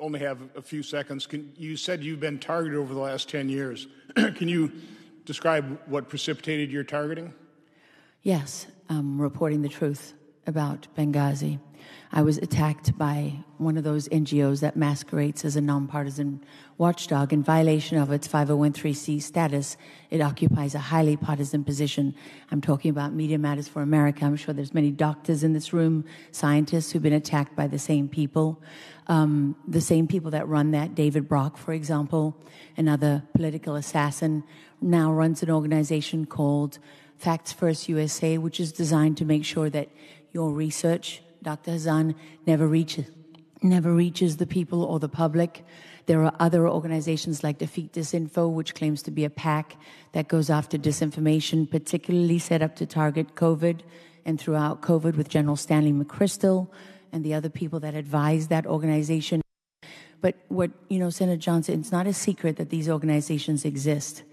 only have a few seconds. Can, you said you've been targeted over the last 10 years. Can you describe what precipitated your targeting? Yes, um, reporting the truth about Benghazi. I was attacked by one of those NGOs that masquerades as a nonpartisan watchdog. In violation of its 501c status, it occupies a highly partisan position. I'm talking about Media Matters for America. I'm sure there's many doctors in this room, scientists who've been attacked by the same people. Um, the same people that run that, David Brock, for example, another political assassin, now runs an organization called Facts First USA, which is designed to make sure that your research, Dr. Hazan, never reaches never reaches the people or the public. There are other organizations like Defeat Disinfo, which claims to be a PAC that goes after disinformation, particularly set up to target COVID and throughout COVID with General Stanley McChrystal and the other people that advise that organization. But what, you know, Senator Johnson, it's not a secret that these organizations exist.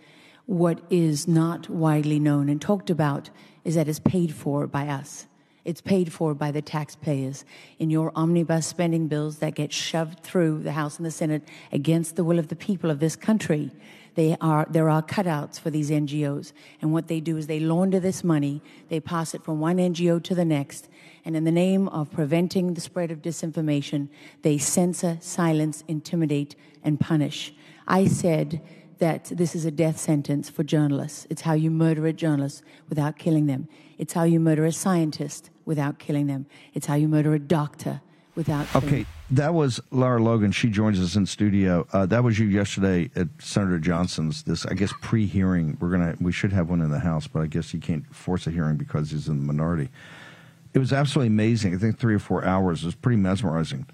What is not widely known and talked about is that it's paid for by us. It's paid for by the taxpayers in your omnibus spending bills that get shoved through the House and the Senate against the will of the people of this country. They are, there are cutouts for these NGOs. And what they do is they launder this money, they pass it from one NGO to the next, and in the name of preventing the spread of disinformation, they censor, silence, intimidate, and punish. I said that this is a death sentence for journalists. It's how you murder a journalist without killing them. It's how you murder a scientist without killing them. It's how you murder a doctor without Okay, that was Lara Logan. She joins us in studio. Uh, that was you yesterday at Senator Johnson's. This, I guess, pre-hearing. We're gonna, we should have one in the House, but I guess you can't force a hearing because he's in the minority. It was absolutely amazing. I think three or four hours. It was pretty mesmerizing.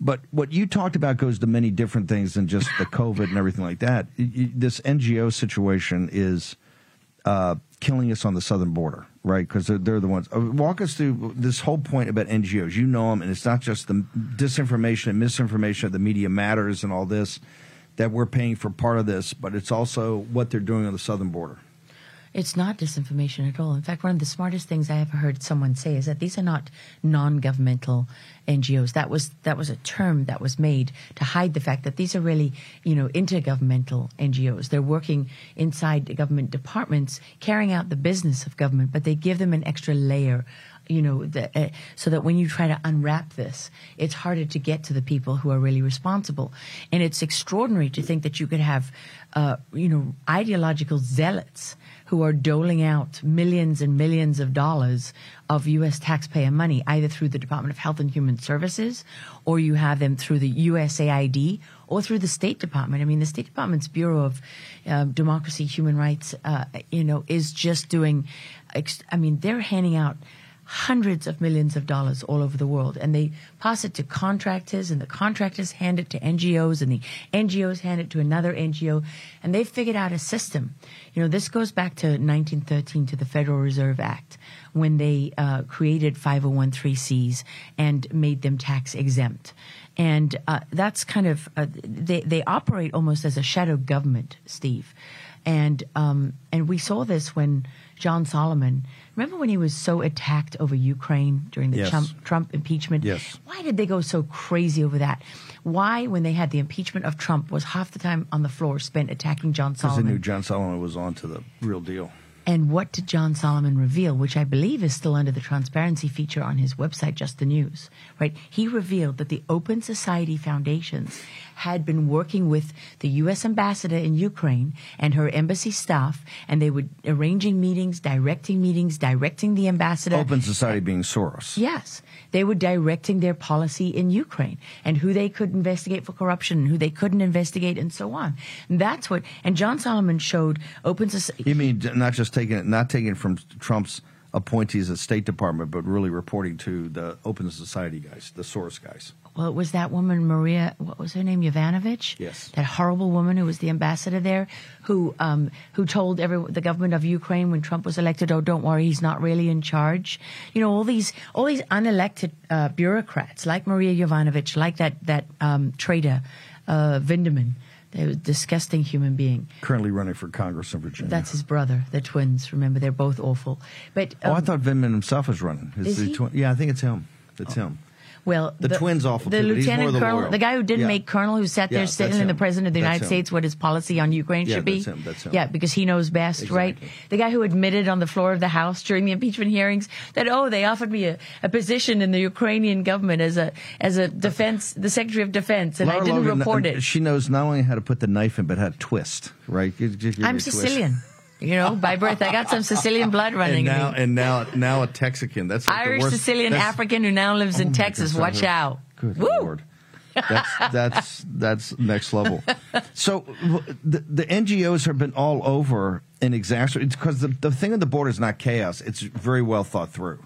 But what you talked about goes to many different things than just the COVID and everything like that. This NGO situation is uh, killing us on the southern border, right? Because they're, they're, the ones. Uh, walk us through this whole point about NGOs. You know them, and it's not just the disinformation and misinformation of the media matters and all this that we're paying for part of this, but it's also what they're doing on the southern border. It's not disinformation at all. In fact, one of the smartest things I ever heard someone say is that these are not non-governmental NGOs. That was that was a term that was made to hide the fact that these are really, you know, intergovernmental NGOs. They're working inside government departments, carrying out the business of government, but they give them an extra layer you know, the, uh, so that when you try to unwrap this, it's harder to get to the people who are really responsible. And it's extraordinary to think that you could have, uh, you know, ideological zealots who are doling out millions and millions of dollars of U.S. taxpayer money, either through the Department of Health and Human Services, or you have them through the USAID, or through the State Department. I mean, the State Department's Bureau of uh, Democracy, Human Rights, uh, you know, is just doing. I mean, they're handing out hundreds of millions of dollars all over the world and they pass it to contractors and the contractors hand it to NGOs and the NGOs hand it to another NGO and they've figured out a system. You know, this goes back to 1913 to the Federal Reserve Act when they uh, created 501 c's and made them tax exempt. And uh, that's kind of, uh, they, they operate almost as a shadow government, Steve. And, um, and we saw this when John Solomon Remember when he was so attacked over Ukraine during the yes. Trump, Trump impeachment? Yes. Why did they go so crazy over that? Why, when they had the impeachment of Trump, was half the time on the floor spent attacking John Solomon? Because they knew John Solomon was on to the real deal. And what did John Solomon reveal, which I believe is still under the transparency feature on his website, Just the News, right? He revealed that the Open Society Foundations had been working with the U.S. ambassador in Ukraine and her embassy staff, and they were arranging meetings, directing meetings, directing the ambassador. Open Society being Soros. Yes. They were directing their policy in Ukraine and who they could investigate for corruption and who they couldn't investigate and so on. And that's what, and John Solomon showed Open Society. You mean not just taking it, not taking it from Trump's appointees at State Department, but really reporting to the Open Society guys, the source guys. Well, it was that woman, Maria, what was her name, Yovanovitch? Yes. That horrible woman who was the ambassador there, who um, who told every, the government of Ukraine when Trump was elected, "Oh, don't worry, he's not really in charge." You know, all these all these unelected uh, bureaucrats like Maria Yovanovitch, like that that um, traitor uh, Vindman, the disgusting human being. Currently running for Congress in Virginia. That's his brother. They're twins. Remember, they're both awful. But oh, I um, thought Vindman himself was running. Is the he? twin- yeah, I think it's him. It's him. Well, The twin's awful, The too, but he's more lieutenant the colonel, the guy who didn't Yeah. make colonel, who sat there Yeah, sitting in the president of the That's United him. States what his policy on Ukraine Yeah, should be. him, him. Yeah, because he knows best, right? The guy who admitted on the floor of the House during the impeachment hearings that oh, they offered me a, a position in the Ukrainian government as a as a defense, the Secretary of Defense, and Lara I didn't Logan, report it. She knows not only how to put the knife in, but how to twist. Right? Give- give- give I'm. Sicilian. You know, by birth, I got some Sicilian blood running And in now, me. and now, now a Texican. That's like Irish, Sicilian, that's- African who now lives Oh in Texas. Watch out. Good Woo! lord. That's that's that's next level. So the, the NGOs have been all over and exacerbated because the, the thing on the border is not chaos. It's very well thought through,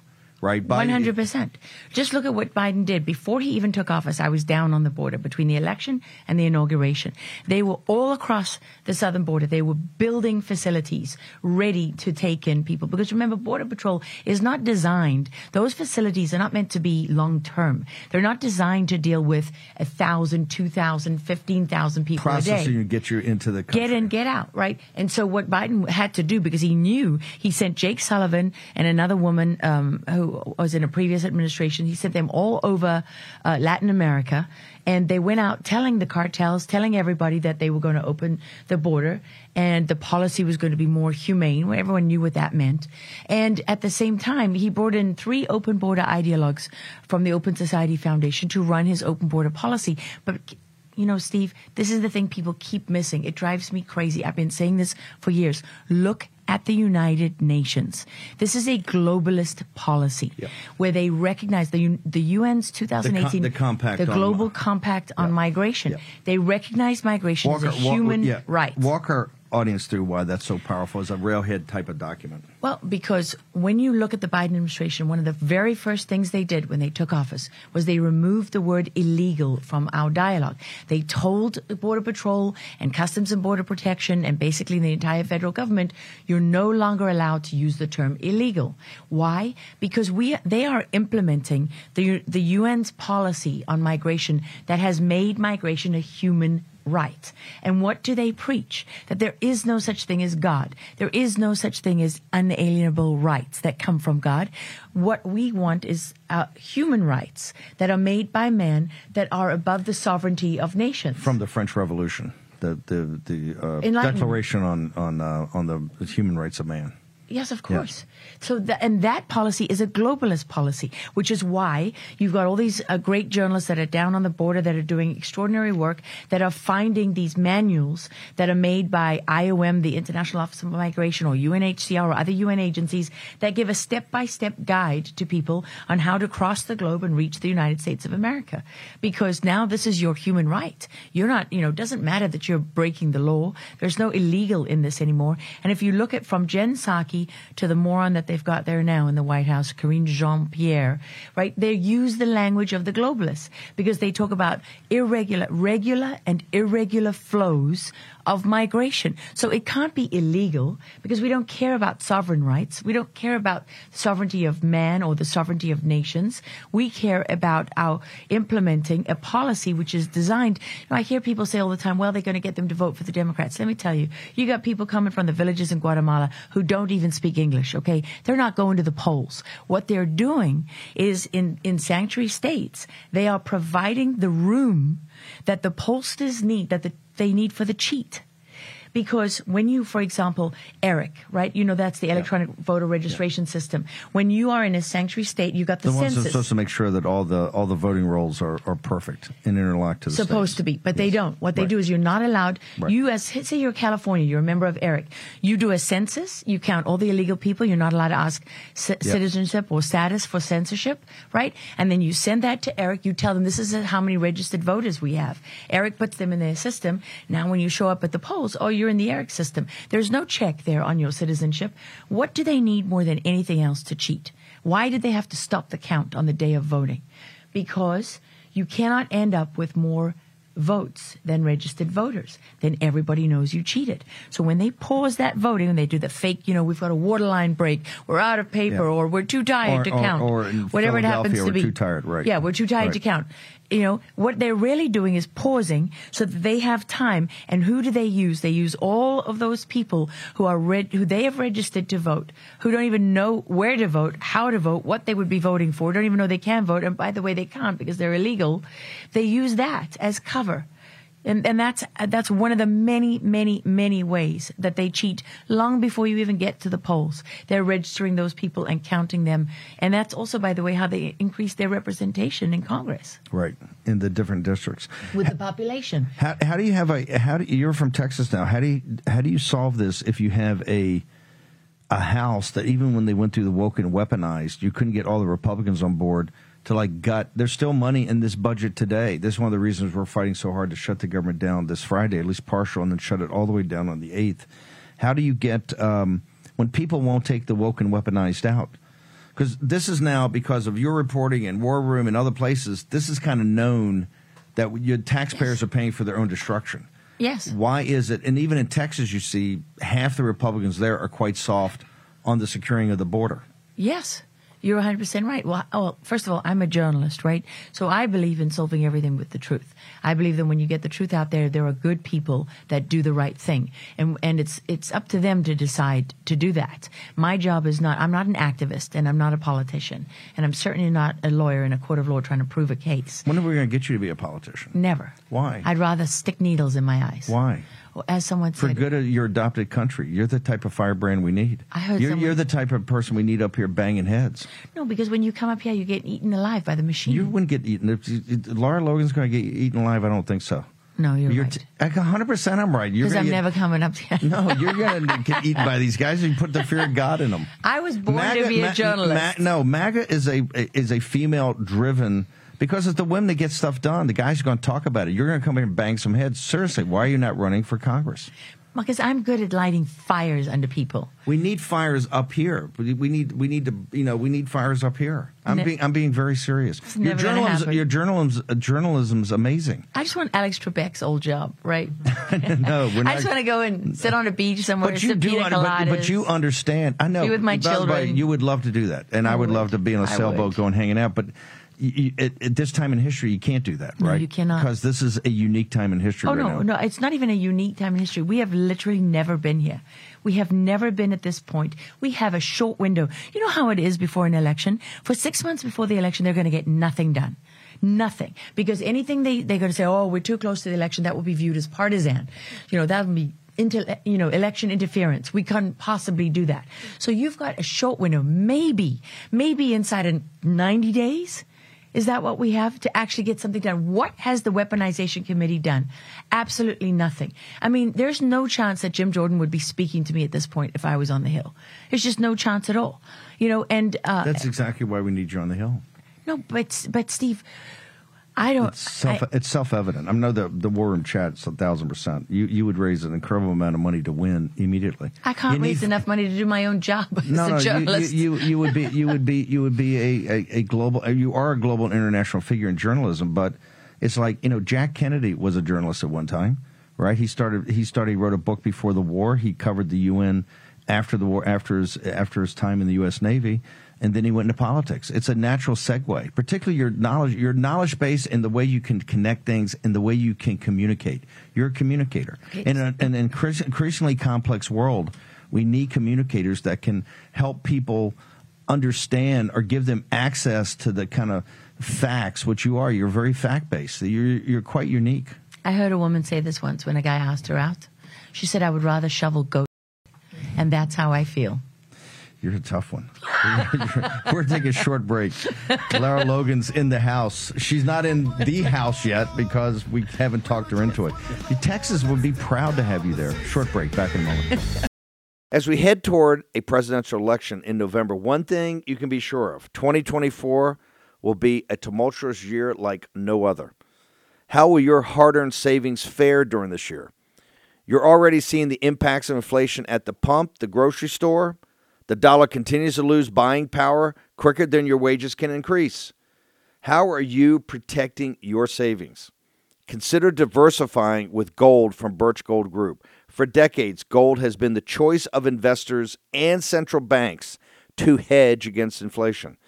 right? Biden- hundred percent. Just look at what Biden did before he even took office. I was down on the border between the election and the inauguration. They were all across the southern border. They were building facilities ready to take in people because remember, border patrol is not designed. Those facilities are not meant to be long term. They're not designed to deal with a thousand, two thousand, fifteen thousand people a day processing you get you into the country. get in, get out, right? And so what Biden had to do, because he knew he sent Jake Sullivan and another woman um, who was in a previous administration, he sent them all over uh, Latin America. And they went out telling the cartels, telling everybody that they were going to open the border and the policy was going to be more humane. Well, Everyone knew what that meant. And at the same time, he brought in three open border ideologues from the Open Society Foundation to run his open border policy. But you know, Steve, this is the thing people keep missing. It drives me crazy. I've been saying this for years. Look at the United Nations. This is a globalist policy where they recognize the the UN's 2018 the compact the on- global compact on migration. They recognize migration as a human wa- yeah, right. Walk our audience through why that's so powerful as a railhead type of document. Well, because when you look at the Biden administration, one of the very first things they did when they took office was they removed the word illegal from our dialogue. They told Border Patrol and Customs and Border Protection and basically the entire federal government, you're no longer allowed to use the term illegal. Why? Because we, they are implementing the, the UN's policy on migration that has made migration a human right. And what do they preach? That there is no such thing as God. There is no such thing as unalienable rights that come from God. What we want is uh, human rights that are made by man that are above the sovereignty of nations. From the French Revolution, the the the uh, Declaration on on uh, on the human rights of man. Yes, of course. So, tha and that policy is a globalist policy, which is why you've got all these uh, great journalists that are down on the border that are doing extraordinary work, that are finding these manuals that are made by IOM, the International Office of Migration, or UNHCR, or other UN agencies that give a step-by-step guide to people on how to cross the globe and reach the United States of America. Because now this is your human right. You're not, you know, it doesn't matter that you're breaking the law. There's no illegal in this anymore. And if you look at from Jen Psaki to the moron that they've got there now in the White House, Karine Jean-Pierre, right? They use the language of the globalists because they talk about irregular, regular and irregular flows of migration. So it can't be illegal because we don't care about sovereign rights. We don't care about sovereignty of man or the sovereignty of nations. We care about our implementing a policy which is designed. You know, I hear people say all the time, well, they're going to get them to vote for the Democrats. Let me tell you, you got people coming from the villages in Guatemala who don't even speak English, okay? They're not going to the polls. What they're doing is in, in sanctuary states, they are providing the room that the pollsters need, that the, they need for the cheat Because when you, for example, ERIC, right? You know that's the electronic voter registration system. When you are in a sanctuary state, you got the, The ones that are census. supposed to make sure that all the all the voting rolls are, are perfect and interlocked to the supposed states. to be, but they don't. What they Right. do is you're not allowed. Right. You as say you're California, you're a member of ERIC. You do a census. You count all the illegal people. You're not allowed to ask ci- citizenship or status for censorship, right? And then you send that to ERIC. You tell them this is how many registered voters we have. ERIC puts them in their system. Now, when you show up at the polls, oh, you're in the ERIC system. There's no check there on your citizenship. What do they need more than anything else to cheat? Why did they have to stop the count on the day of voting? Because you cannot end up with more votes than registered voters. Then everybody knows you cheated. So when they pause that voting and they do the fake, you know, we've got a waterline break, we're out of paper, Yeah. or we're too tired Or- to or- count, or whatever it happens to be. too tired, right. Yeah, we're too tired to count. You know what they're really doing is pausing so that they have time. And who do they use? They use all of those people who are reg- who they have registered to vote, who don't even know where to vote, how to vote, what they would be voting for, don't even know they can vote, and by the way, they can't because they're illegal. They use that as cover. And, and that's that's one of the many, many, many ways that they cheat long before you even get to the polls. They're registering those people and counting them, and that's also, by the way, how they increase their representation in Congress Right in the different districts. with the population. How, how do you have a how do you're from Texas now? How do you how do you solve this if you have a a house that even when they went through the woke and weaponized, you couldn't get all the Republicans on board to like gut. There's still money in this budget today. This is one of the reasons we're fighting so hard to shut the government down this Friday, at least partial, and then shut it all the way down on the eighth. How do you get um, when people won't take the woke and weaponized out? Because this is now because of your reporting and War Room and other places. This is kind of known that your taxpayers are paying for their own destruction. Yes. Why is it? And even in Texas, you see half the Republicans there are quite soft on the securing of the border. Yes. You're 100% right. Well, oh, first of all, I'm a journalist, right? So I believe in solving everything with the truth. I believe that when you get the truth out there, there are good people that do the right thing. And, and it's, it's up to them to decide to do that. My job is not, I'm not an activist and I'm not a politician. And I'm certainly not a lawyer in a court of law trying to prove a case. When are we going to get you to be a politician? Never. Why? I'd rather stick needles in my eyes. Why? As someone For said, good of your adopted country. You're the type of firebrand we need. I heard you're, someone- you're the type of person we need up here banging heads. no, because when you come up here, you get eaten alive by the machine. You wouldn't get eaten. If, Laura Logan's going to get eaten alive, I don't think so. no, you're, You're right. t- like 100% I'm right. Because I'm get- never coming up here. No, you're going to get eaten by these guys and put the fear of God in them. I was born to be a journalist. Ma- no, MAGA is a is a female driven because it's the women that get stuff done. The guys are going to talk about it. You're going to come here and bang some heads. Seriously, why are you not running for Congress? Well, because I'm good at lighting fires under people. We need fires up here. We need we need to you know we need fires up here. I'm Ne- being I'm being very serious. Your journalism your journalism uh, journalism's amazing. I just want Alex Trebek's old job, right? no, we're I just want to go and sit on a beach somewhere, but you do, pina un- but, but you understand. I know. Be with my By the way, children. you would love to do that, and I, I would, would. love to be in a I sailboat, would. going hanging out. But you, at, at this time in history, you can't do that, No, right? you cannot. because this is a unique time in history. Oh right no, now. no! It's not even a unique time in history. We have literally never been here. We have never been at this point. We have a short window. You know how it is before an election. For six months before the election, they're going to get nothing done, nothing, because anything they they're going to say, oh, we're too close to the election, that will be viewed as partisan. You know, that would be. Inter, you know, election interference. We couldn't possibly do that. So you've got a short window, maybe, maybe inside of 90 days. Is that what we have to actually get something done? What has the weaponization committee done? Absolutely nothing. I mean, there's no chance that Jim Jordan would be speaking to me at this point if I was on the Hill. There's just no chance at all. You know, and uh, That's exactly why we need you on the hill. no, but but Steve, I don't. It's self I- it's self evident. I know the the war room chat's a thousand percent. You you would raise an incredible amount of money to win immediately. I can't You raise need- enough money to do my own job as No, a no, you, journalist. you, you, you would be you would be you would be a, a, a global uh, you are a global and international figure in journalism, but it's like you know Jack Kennedy was a journalist at one time, right? He started he started he wrote a book before the war. He covered the UN after the war after his after his time in the U.S. Navy, and then he went into politics. It's a natural segue, particularly your knowledge your knowledge base and the way you can connect things and the way you can communicate. You're a communicator in a- an increas- increasingly complex world. We need communicators that can help people understand or give them access to the kind of facts, which you are. You're very fact based. You're you're quite unique. I heard a woman say this once when a guy asked her out. She said, I would rather shovel goat. And that's how I feel. You're a tough one. We're taking a short break. Lara Logan's in the house. She's not in the house yet because we haven't talked her into it. Texas would be proud to have you there. Short break. Back in a moment. As we head toward a presidential election in November, one thing you can be sure of 2024 will be a tumultuous year like no other. How will your hard earned savings fare during this year? You're already seeing the impacts of inflation at the pump, the grocery store. The dollar continues to lose buying power quicker than your wages can increase. How are you protecting your savings? Consider diversifying with gold from Birch Gold Group. For decades, gold has been the choice of investors and central banks to hedge against inflation.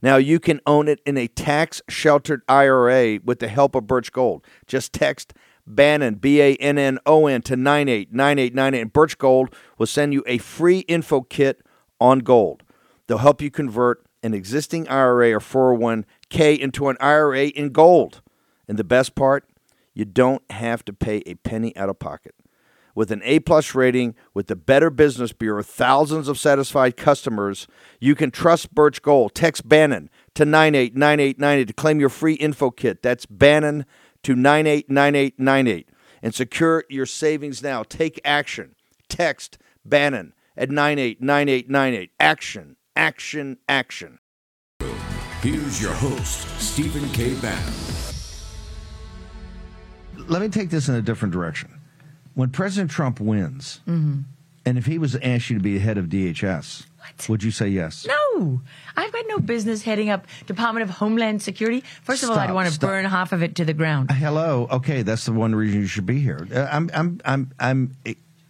Now you can own it in a tax sheltered IRA with the help of Birch Gold. Just text Bannon, B A N N O N, to 989898. And Birch Gold will send you a free info kit on gold. They'll help you convert an existing IRA or 401k into an IRA in gold. And the best part, you don't have to pay a penny out of pocket. With an A plus rating with the Better Business Bureau, thousands of satisfied customers, you can trust Birch Gold. Text Bannon to 989898 to claim your free info kit. That's Bannon to 989898 and secure your savings now. Take action. Text Bannon at 989898. Action, action, action. Here's your host, Stephen K. Bannon. Let me take this in a different direction. When President Trump wins, Mm-hmm. and if he was asked you to be the head of DHS, would you say yes? No, I've got no business heading up Department of Homeland Security. First of all, I'd want to stop. burn half of it to the ground. Hello. Okay, that's the one reason you should be here. Uh, I'm, I'm, I'm, I'm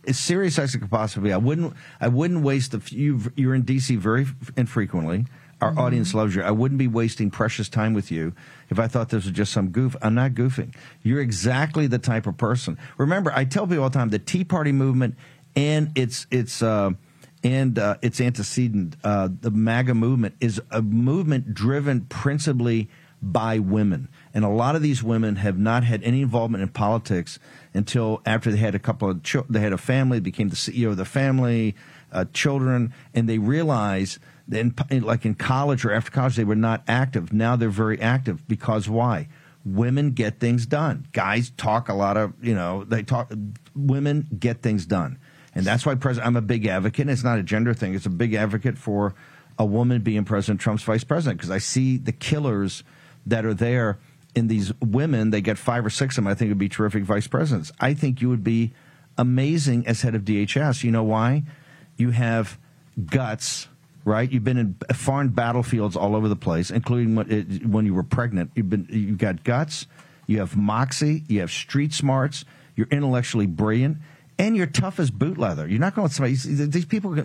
as serious as it could possibly. be. I wouldn't, I wouldn't waste the. You, you're in DC very infrequently. Our Mm-hmm. audience loves you. I wouldn't be wasting precious time with you if I thought this was just some goof. I'm not goofing. You're exactly the type of person. Remember, I tell people all the time the Tea Party movement and its its uh, and uh, its antecedent, uh, the MAGA movement, is a movement driven principally by women. And a lot of these women have not had any involvement in politics until after they had a couple of chil- they had a family, became the CEO of the family, uh, children, and they realize that in- like in college or after college they were not active. Now they're very active because why? Women get things done. Guys talk a lot of you know they talk. Women get things done. And that's why President, I'm a big advocate. And it's not a gender thing. It's a big advocate for a woman being President Trump's vice president because I see the killers that are there in these women. They get five or six of them. I think would be terrific vice presidents. I think you would be amazing as head of DHS. You know why? You have guts, right? You've been in foreign battlefields all over the place, including when, you were pregnant. You've been, you've got guts. You have moxie. You have street smarts. You're intellectually brilliant. And you're tough as boot leather. You're not going to somebody. These people.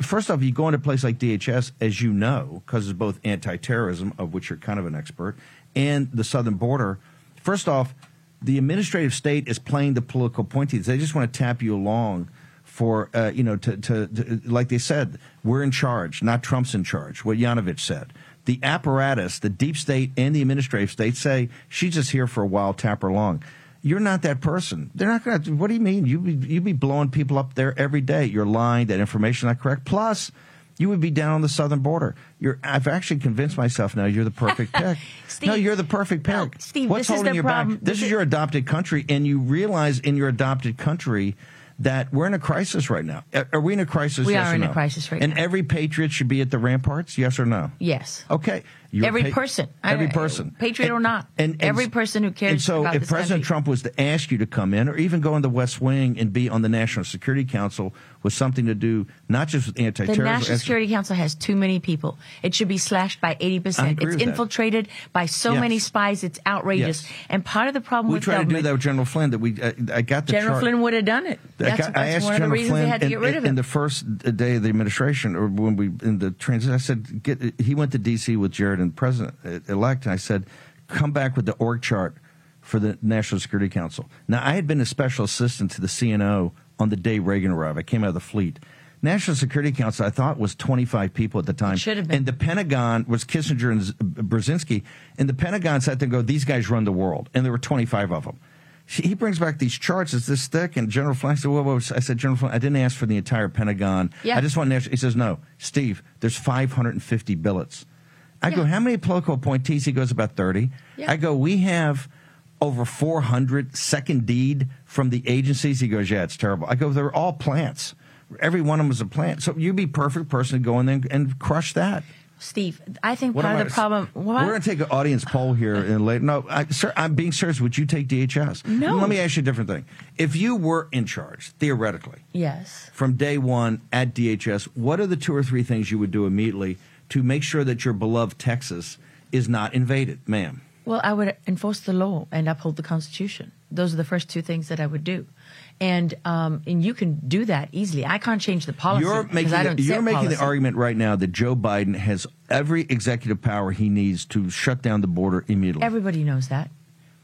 First off, you go into a place like DHS, as you know, because it's both anti-terrorism, of which you're kind of an expert, and the southern border. First off, the administrative state is playing the political pointies. They just want to tap you along for uh, you know to, to, to like they said, we're in charge, not Trump's in charge. What Yanovich said. The apparatus, the deep state, and the administrative state say she's just here for a while. Tap her along. You're not that person. They're not going to. What do you mean? You be you be blowing people up there every day. You're lying. That information not correct. Plus, you would be down on the southern border. You're. I've actually convinced myself now. You're the perfect pick. Steve, no, you're the perfect pick. no, Steve, What's is holding the you problem. back? This, This is is- your adopted country, and you realize in your adopted country that we're in a crisis right now. Are we in a crisis? We yes are in a crisis right and now. And every patriot should be at the ramparts. Yes or no? Yes. Okay. You're Every pa- person. I- Every I- person. patriot or not. and Every person who cares And so, if President country. Trump was to ask you to come in, or even go in the West Wing and be on the National Security Council with something to do not just with anti-terrorism, The National Security Council has too many people. It should be slashed by 80%. It's with that. infiltrated by so Yes. many spies. It's outrageous. Yes. And part of the problem we with tried to do that with General Flynn. That we, uh, I got the General chart. Flynn would have done it. I That's, got- I asked one of the General reasons Flynn they had to in, get rid of in the first day of the administration, or when we in the transition. I said, get, he went to D.C. with Jared and President uh, elect, and I said, come back with the org chart for the National Security Council. Now, I had been a special assistant to the CNO on the day Reagan arrived. I came out of the fleet. National Security Council, I thought, was 25 people at the time. should have been. And the Pentagon was Kissinger and uh, Brzezinski. And the Pentagon sat there and go, these guys run the world. And there were 25 of them. she, he brings back these charts. It's this thick, and General Flynn said, said, "Well, I said, General Flynn, I didn't ask for the entire Pentagon. Yeah. I just want." National. He says, "No, Steve. There's 550 billets." I go, "How many political appointees?" He goes, "About 30." Yeah. I go, "We have." Over 400 second deed from the agencies. He goes, Yeah, it's terrible. I go, They're all plants. Every one of them is a plant. So you'd be perfect person to go in there and, and crush that. Steve, I think What part of I- the problem. What? We're going to take an audience poll here in later. No, I, sir, I'm being serious. Would you take DHS? No. Let me ask you a different thing. If you were in charge, theoretically, yes. from day one at DHS, what are the two or three things you would do immediately to make sure that your beloved Texas is not invaded, ma'am? Well, I would enforce the law and uphold the Constitution. Those are the first two things that I would do, and um, and you can do that easily. I can't change the policy You're making, the, you're making policy. the argument right now that Joe Biden has every executive power he needs to shut down the border immediately. Everybody knows that.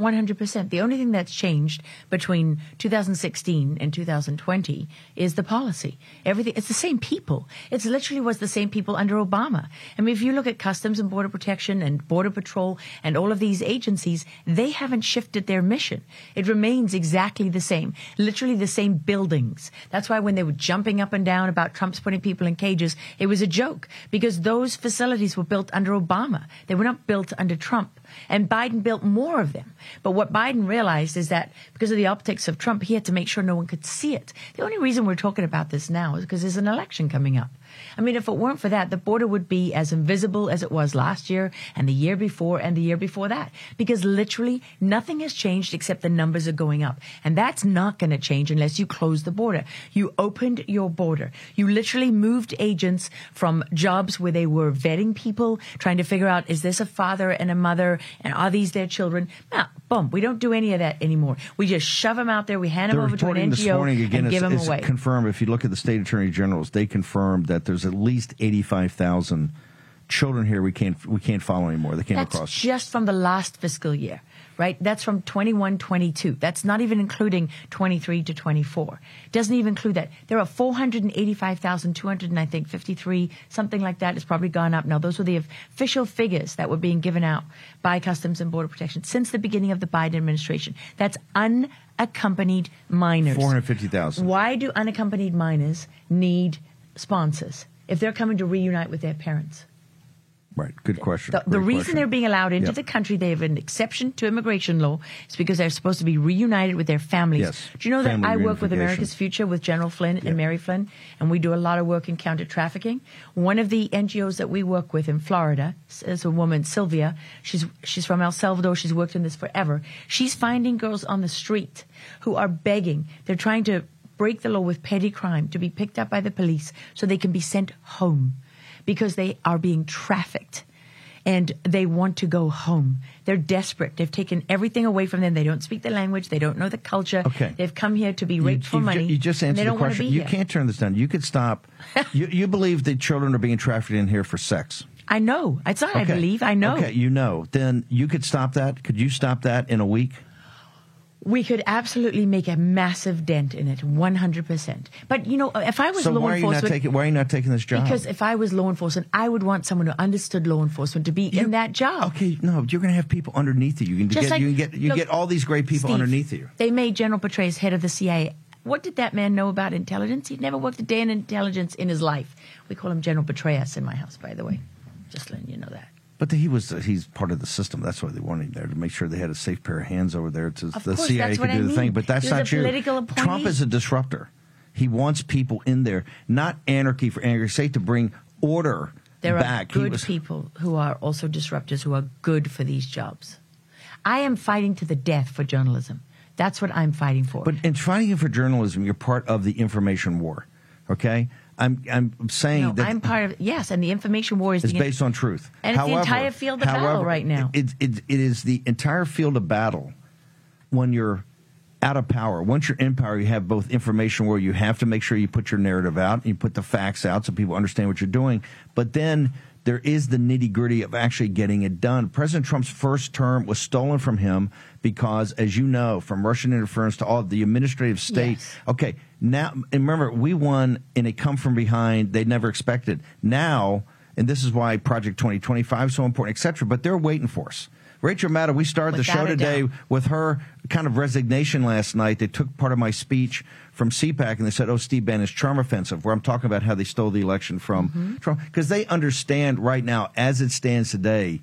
100%. The only thing that's changed between 2016 and 2020 is the policy. Everything, it's the same people. It's literally was the same people under Obama. I mean, if you look at Customs and Border Protection and Border Patrol and all of these agencies, they haven't shifted their mission. It remains exactly the same. Literally the same buildings. That's why when they were jumping up and down about Trump's putting people in cages, it was a joke because those facilities were built under Obama. They were not built under Trump. And Biden built more of them. But what Biden realized is that because of the optics of Trump, he had to make sure no one could see it. The only reason we're talking about this now is because there's an election coming up. I mean, if it weren't for that, the border would be as invisible as it was last year and the year before and the year before that. Because literally nothing has changed except the numbers are going up. And that's not going to change unless you close the border. You opened your border. You literally moved agents from jobs where they were vetting people, trying to figure out, is this a father and a mother? And are these their children? No, boom. We don't do any of that anymore. We just shove them out there. We hand them The over to an reporting this NGO morning again and give them away. confirmed. If you look at the state attorney generals, they confirmed that there's at least eighty-five thousand children here we can't we can't follow anymore. They came That's across. just from the last fiscal year, right? That's from 21, 22. That's not even including 23 to 24. Doesn't even include that. There are 485,200 and I think 53, something like that. It's probably gone up now. Those were the official figures that were being given out by Customs and Border Protection since the beginning of the Biden administration. That's unaccompanied minors. Four hundred fifty thousand. Why do unaccompanied minors need sponsors if they're coming to reunite with their parents? Right. Good question. The, the reason question. they're being allowed into Yep. the country, they have an exception to immigration law. Is because they're supposed to be reunited with their families. Yes. Do you know that I work with. America's Future with General Flynn and Mary Flynn, and we do a lot of work in counter trafficking. One of the NGOs that we work with in Florida is a woman, Sylvia. She's she's from El Salvador. She's worked in this forever. She's finding girls on the street who are begging. They're trying to break the law with petty crime to be picked up by the police so they can be sent home because they are being trafficked and they want to go home. They're desperate. They've taken everything away from them. They don't speak the language. They don't know the culture. Okay. They've come here to be raped for you've ju- money. You just answered the don't want to question. You here. can't turn this down. You could stop. you, you believe that children are being trafficked in here for sex. I know. It's not I believe. I know. Okay, you know. Then you could stop that. Could you stop that in a week? We could absolutely make a massive dent in it, 100%. But, you know, if I was So law why are you not enforcement... taking? Why are you not taking this job? because if I was law enforcement, I would want someone who understood law enforcement to be in that job. Okay, no, you're going to have people underneath you. You can get like- you can get you look, get all these great people Steve, underneath you. They made General Petraeus head of the CIA. What did that man know about intelligence? He'd never worked a day in intelligence in his life. We call him General Petraeus in my house, by the way. Just letting you know that. But he was he's part of the system. That's why they wanted him there to make sure they had a safe pair of hands over there to Of the course, CIA could do I the thing. But that's not you. Trump is a disruptor. He wants people in there, not anarchy for anarchy's sake, to bring order There back. are good was- people who are also disruptors who are good for these jobs. I am fighting to the death for journalism. That's what I'm fighting for. But in fighting for journalism, you're part of the information war. Okay, I'm I'm saying no, that I'm part of yes, and the information war is It's the, based on truth. And it's the entire field of battle right now. It, it, it is the entire field of battle when you're out of power. Once you're in power, you have both information where you have to make sure you put your narrative out, and you put the facts out so people understand what you're doing. But then there is the nitty gritty of actually getting it done. President Trump's first term was stolen from him because, as you know, from Russian interference to all the administrative state. Yes. Okay, now and remember, we won in a come from behind. They never expected. Now, and this is why Project 2025 is so important, et cetera. But they're waiting for us. Rachel Maddow, we started the show today with her kind of resignation last night. They took part of my speech from CPAC and they said, "Oh, Steve Bannon's charm offensive," where I'm talking about how they stole the election from Mm-hmm. Trump because they understand right now, as it stands today,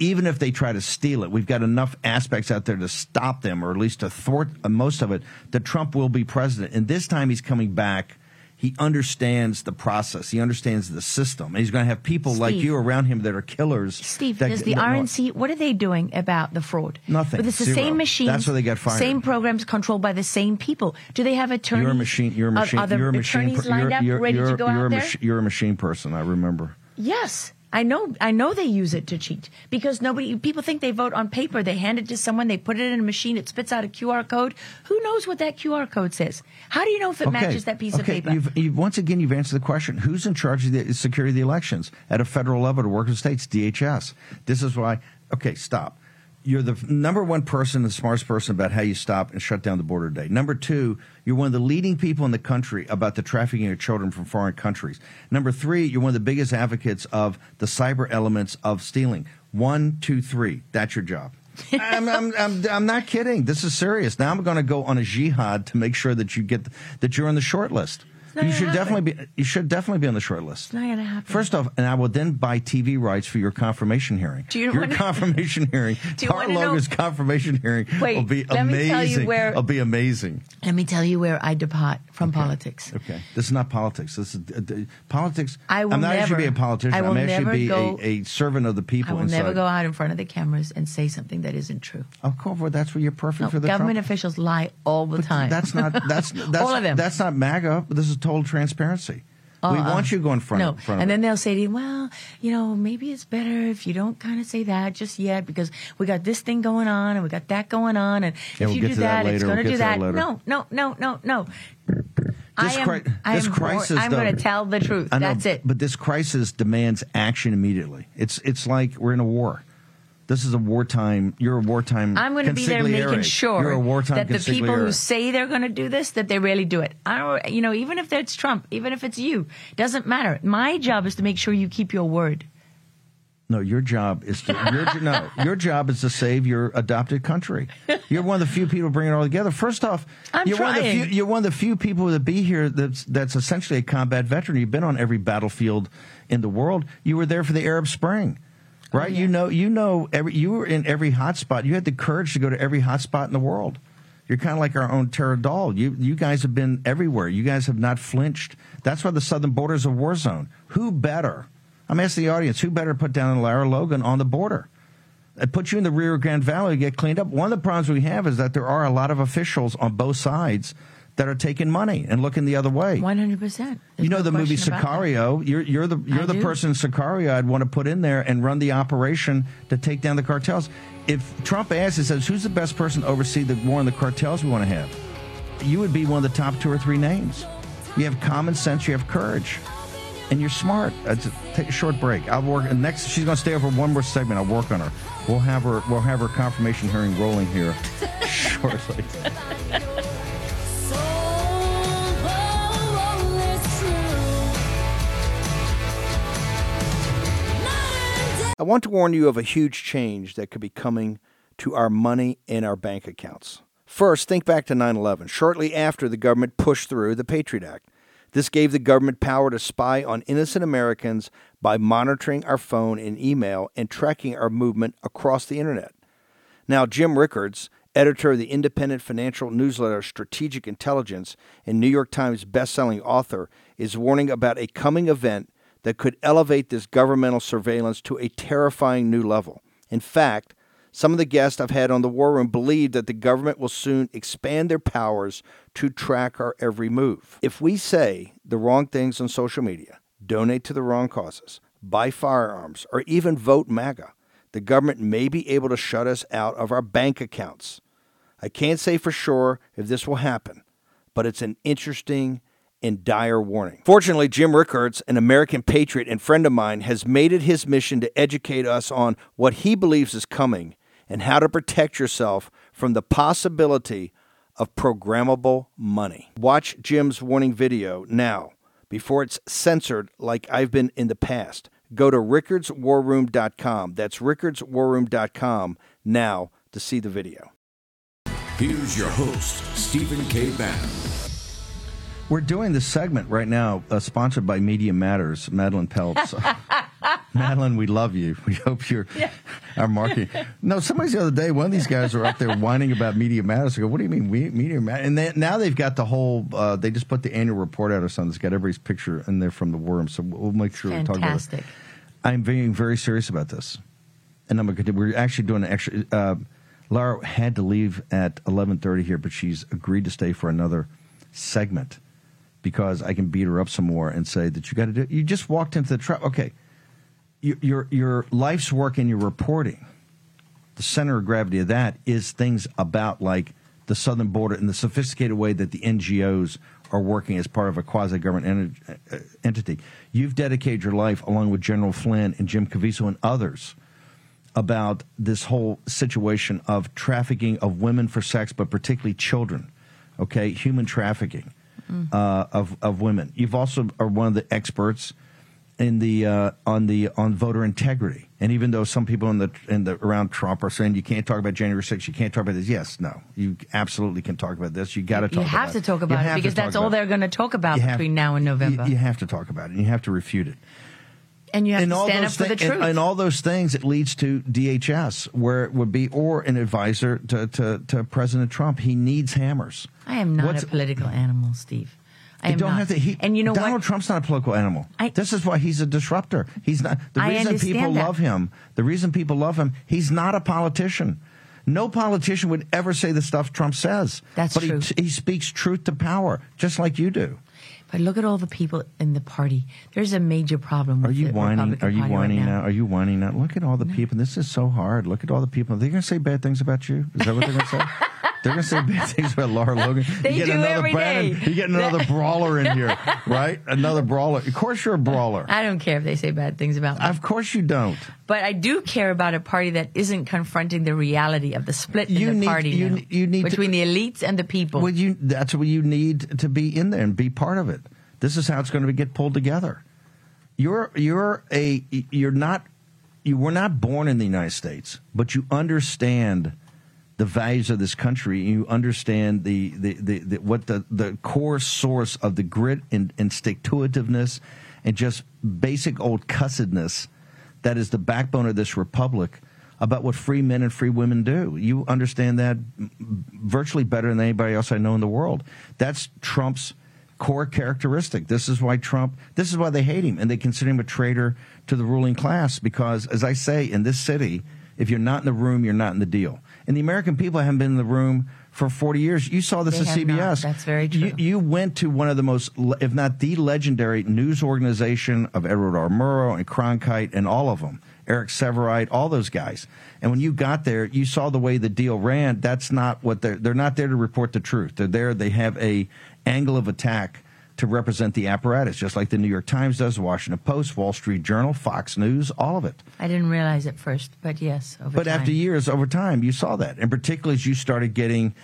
even if they try to steal it, we've got enough aspects out there to stop them, or at least to thwart most of it. That Trump will be president, and this time he's coming back. He understands the process. He understands the system. And he's going to have people like you around him that are killers. Steve, that- does the that RNC, what are they doing about the fraud? Nothing. But it's the Zero. same machines. That's why they got fired. Same programs controlled by the same people. Do they have attorneys? You're a machine. You're a machine. Are, the you're a machine. per- lined you're, up, you're, ready you're, to go out there? machi- you're a machine person. I remember. Yes. I know I know they use it to cheat because nobody people think they vote on paper they hand it to someone they put it in a machine it spits out a QR code who knows what that QR code says how do you know if it matches that piece of paper You've, you've, once again, you've answered the question: Who's in charge of the security of the elections at a federal level to work with states? DHS. This is why. Okay, stop. You're the number one person, the smartest person about how you stop and shut down the border today. Number two, you're one of the leading people in the country about the trafficking of children from foreign countries. Number three, you're one of the biggest advocates of the cyber elements of stealing. One, two, three. That's your job. I'm, I'm, I'm, I'm not kidding. This is serious. Now I'm going to go on a jihad to make sure that you get that you're on the short list. Not You should happen. definitely be. You should definitely be on the short list. it's not gonna happen First off, and I will then buy TV rights for your confirmation hearing. Do you your wanna- confirmation hearing, Do you Tara wanna know- confirmation hearing Wait, will be let me amazing. tell you where- It'll be amazing. let me tell you where I depart from politics Okay, this is not politics. This is uh, uh, politics. I will I'm not actually never- be a politician. I will I'm actually never be go- a, a servant of the people. I will inside. never go out in front of the cameras and say something that isn't true Of course, well, that's where you're perfect no, for the government Trump. officials lie all the time That's not. That's that's All of them. That's not MAGA. This is total transparency. we Uh-uh. want you to go in front. No, of, front and then it. they'll say to you, "Well, you know, maybe it's better if you don't kind of say that just yet because we got this thing going on and we got that going on, and Yeah, if we'll you do that that, it's going We'll to do that that." No, no, no, no, no. I This am, cri- I this am crisis, I'm going to tell the truth. I know, That's it. But this crisis demands action immediately. It's it's like we're in a war. This is a wartime. You're a wartime. I'm going to be there making sure You're a wartime that the people who say they're going to do this, that they really do it. I don't, you know, even if it's Trump, even if it's you, doesn't matter. My job is to make sure you keep your word. No, your job is to your, no. Your job is to save your adopted country. You're one of the few people bringing it all together. First off, I'm you're one of the few. trying. You're one of the few people that be here. That's that's essentially a combat veteran. You've been on every battlefield in the world. You were there for the Arab Spring, right? Oh, you know. You know. Every you were in every hot spot. You had the courage to go to every hot spot in the world. You're kind of like our own Tara Dahl. You you guys have been everywhere. You guys have not flinched. That's why the southern border is a war zone. Who better? I'm asking the audience, who better put down Lara Logan on the border? It puts you in the Rio Grande Valley to get cleaned up. One of the problems we have is that there are a lot of officials on both sides that are taking money and looking the other way. One hundred percent. You know the movie Sicario. You're you're the you're I the do. person Sicario I'd want to put in there and run the operation to take down the cartels. If Trump asks and says, "Who's the best person to oversee the war on the cartels we want to have?" You would be one of the top two or three names. You have common sense. You have courage, and you're smart. Uh, take a short break. I'll work. And next, she's going to stay over one more segment. I'll work on her. We'll have her. We'll have her confirmation hearing rolling here shortly. I want to warn you of a huge change that could be coming to our money in our bank accounts. First, think back to 9 11, shortly after the government pushed through the Patriot Act. This gave the government power to spy on innocent Americans by monitoring our phone and email and tracking our movement across the internet. Now, Jim Rickards, editor of the independent financial newsletter Strategic Intelligence and New York Times bestselling author, is warning about a coming event that could elevate this governmental surveillance to a terrifying new level. In fact, some of the guests I've had on the War Room believe that the government will soon expand their powers to track our every move. If we say the wrong things on social media, donate to the wrong causes, buy firearms, or even vote MAGA, the government may be able to shut us out of our bank accounts. I can't say for sure if this will happen, but it's an interesting and dire warning. Fortunately, Jim Rickards, an American patriot and friend of mine, has made it his mission to educate us on what he believes is coming and how to protect yourself from the possibility of programmable money. Watch Jim's warning video now before it's censored like I've been in the past. Go to rickardswarroom.com. That's rickardswarroom.com now to see the video. Here's your host, Stephen K. Bannon. We're doing this segment right now, uh, sponsored by Media Matters. Madeline Peltz. Madeline, we love you. We hope you're our marketing. No, somebody's the other day, one of these guys were up there whining about Media Matters. I go, what do you mean, we, Media Matters? And they, now they've got the whole, uh, they just put the annual report out or something. It's got everybody's picture in there from the worm. So we'll make sure we talk about it. Fantastic. I'm being very serious about this. And I'm going to, we're actually doing an extra, uh, Laura had to leave at 11.30 here, but she's agreed to stay for another segment because I can beat her up some more and say that you got to do. It. You just walked into the trap. Okay, your, your your life's work and your reporting, the center of gravity of that is things about like the southern border and the sophisticated way that the NGOs are working as part of a quasi government uh, entity. You've dedicated your life, along with General Flynn and Jim Caviezel and others, about this whole situation of trafficking of women for sex, but particularly children. Okay, human trafficking uh, of of women. You've also are one of the experts in the uh, on the on voter integrity. And even though some people in the in the around Trump are saying you can't talk about January 6th, you can't talk about this. Yes, no, you absolutely can talk about this. You got to talk. You have to talk about it because that's all it. they're going to talk about have- between now and November. You, you have to talk about it, and you have to refute it. And you have and to stand up for the truth. and, and all those things, it leads to DHS, where it would be, or an advisor to, to, to President Trump. He needs hammers. I am not What's- a political animal, Steve. I am don't not. have to. He, and you know Donald what? Trump's not a political animal. I- this is why he's a disruptor. He's not. The reason people that. love him. The reason people love him. He's not a politician. No politician would ever say the stuff Trump says. That's but true. He, he speaks truth to power, just like you do. But look at all the people in the party. There's a major problem. With Are you the whining? Republican Are you Party right whining now? now? Are you whining now? Look at all the people. This is so hard. Look at all the people. Are They're going to say bad things about you. Is that what they're going to say? They're going to say bad things about Lara Logan. They you get do another every Brandon, day. You get another brawler in here, right? Another brawler. Of course, you're a brawler. I don't care if they say bad things about me. Of course, you don't. But I do care about a party that isn't confronting the reality of the split You in the need- party you- now, you need to- between the elites and the people. Well, you that's what you need to be in there and be part of it. This is how it's going to get pulled together. You're you're a you're not you were not born in the United States, but you understand the values of this country. You understand the, the, the, the what the, the core source of the grit and, and stick to itiveness and just basic old cussedness that is the backbone of this republic about what free men and free women do. You understand that virtually better than anybody else I know in the world. That's Trump's core characteristic. This is why Trump, this is why they hate him and they consider him a traitor to the ruling class because, as I say, in this city, if you're not in the room, you're not in the deal. And the American people haven't been in the room for 40 years. You saw this They at have not. CBS. That's very true. You, you went to one of the most, if not the legendary news organization of Edward R. Murrow and Cronkite and all of them, Eric Sevareid, all those guys. And when you got there, you saw the way the deal ran. That's not what they're, they're not there to report the truth. They're there, they have a angle of attack to represent the apparatus, just like the New York Times does, Washington Post, Wall Street Journal, Fox News, all of it. I didn't realize it first, but yes, over But time. after years, over time, you saw that, and particularly as you started getting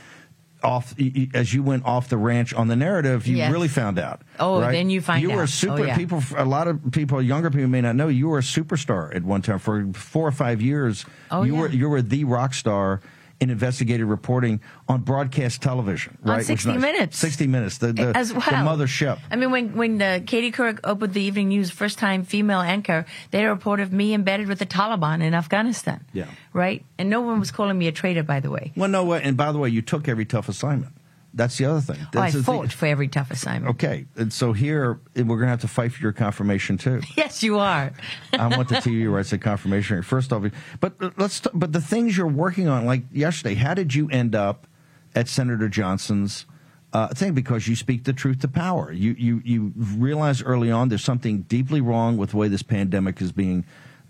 off, as you went off the ranch on the narrative, you Yes. really found out. Oh, right? then you find out. you were a oh, super. Oh, yeah. People, a lot of people, younger people may not know you were a superstar at one time for four or five years. Oh, you yeah. were you were the rock star in investigative reporting on broadcast television, right? Is 60 nice. Minutes. Sixty Minutes, the the, as well. the mothership. I mean, when when uh, Katie Couric opened the evening news, first time female anchor, they had a report of me embedded with the Taliban in Afghanistan. Yeah. Right, and no one was calling me a traitor, by the way. Well, no, way- and by the way, you took every tough assignment. That's the other thing. Oh, I That's the thing. fought for every tough assignment. Okay, and so here we're going to have to fight for your confirmation too. Yes, you are. I want the TV rights to confirmation. First off, but let's. But the things you're working on, like yesterday, how did you end up at Senator Johnson's uh, thing? Because you speak the truth to power. You you you realize early on there's something deeply wrong with the way this pandemic is being.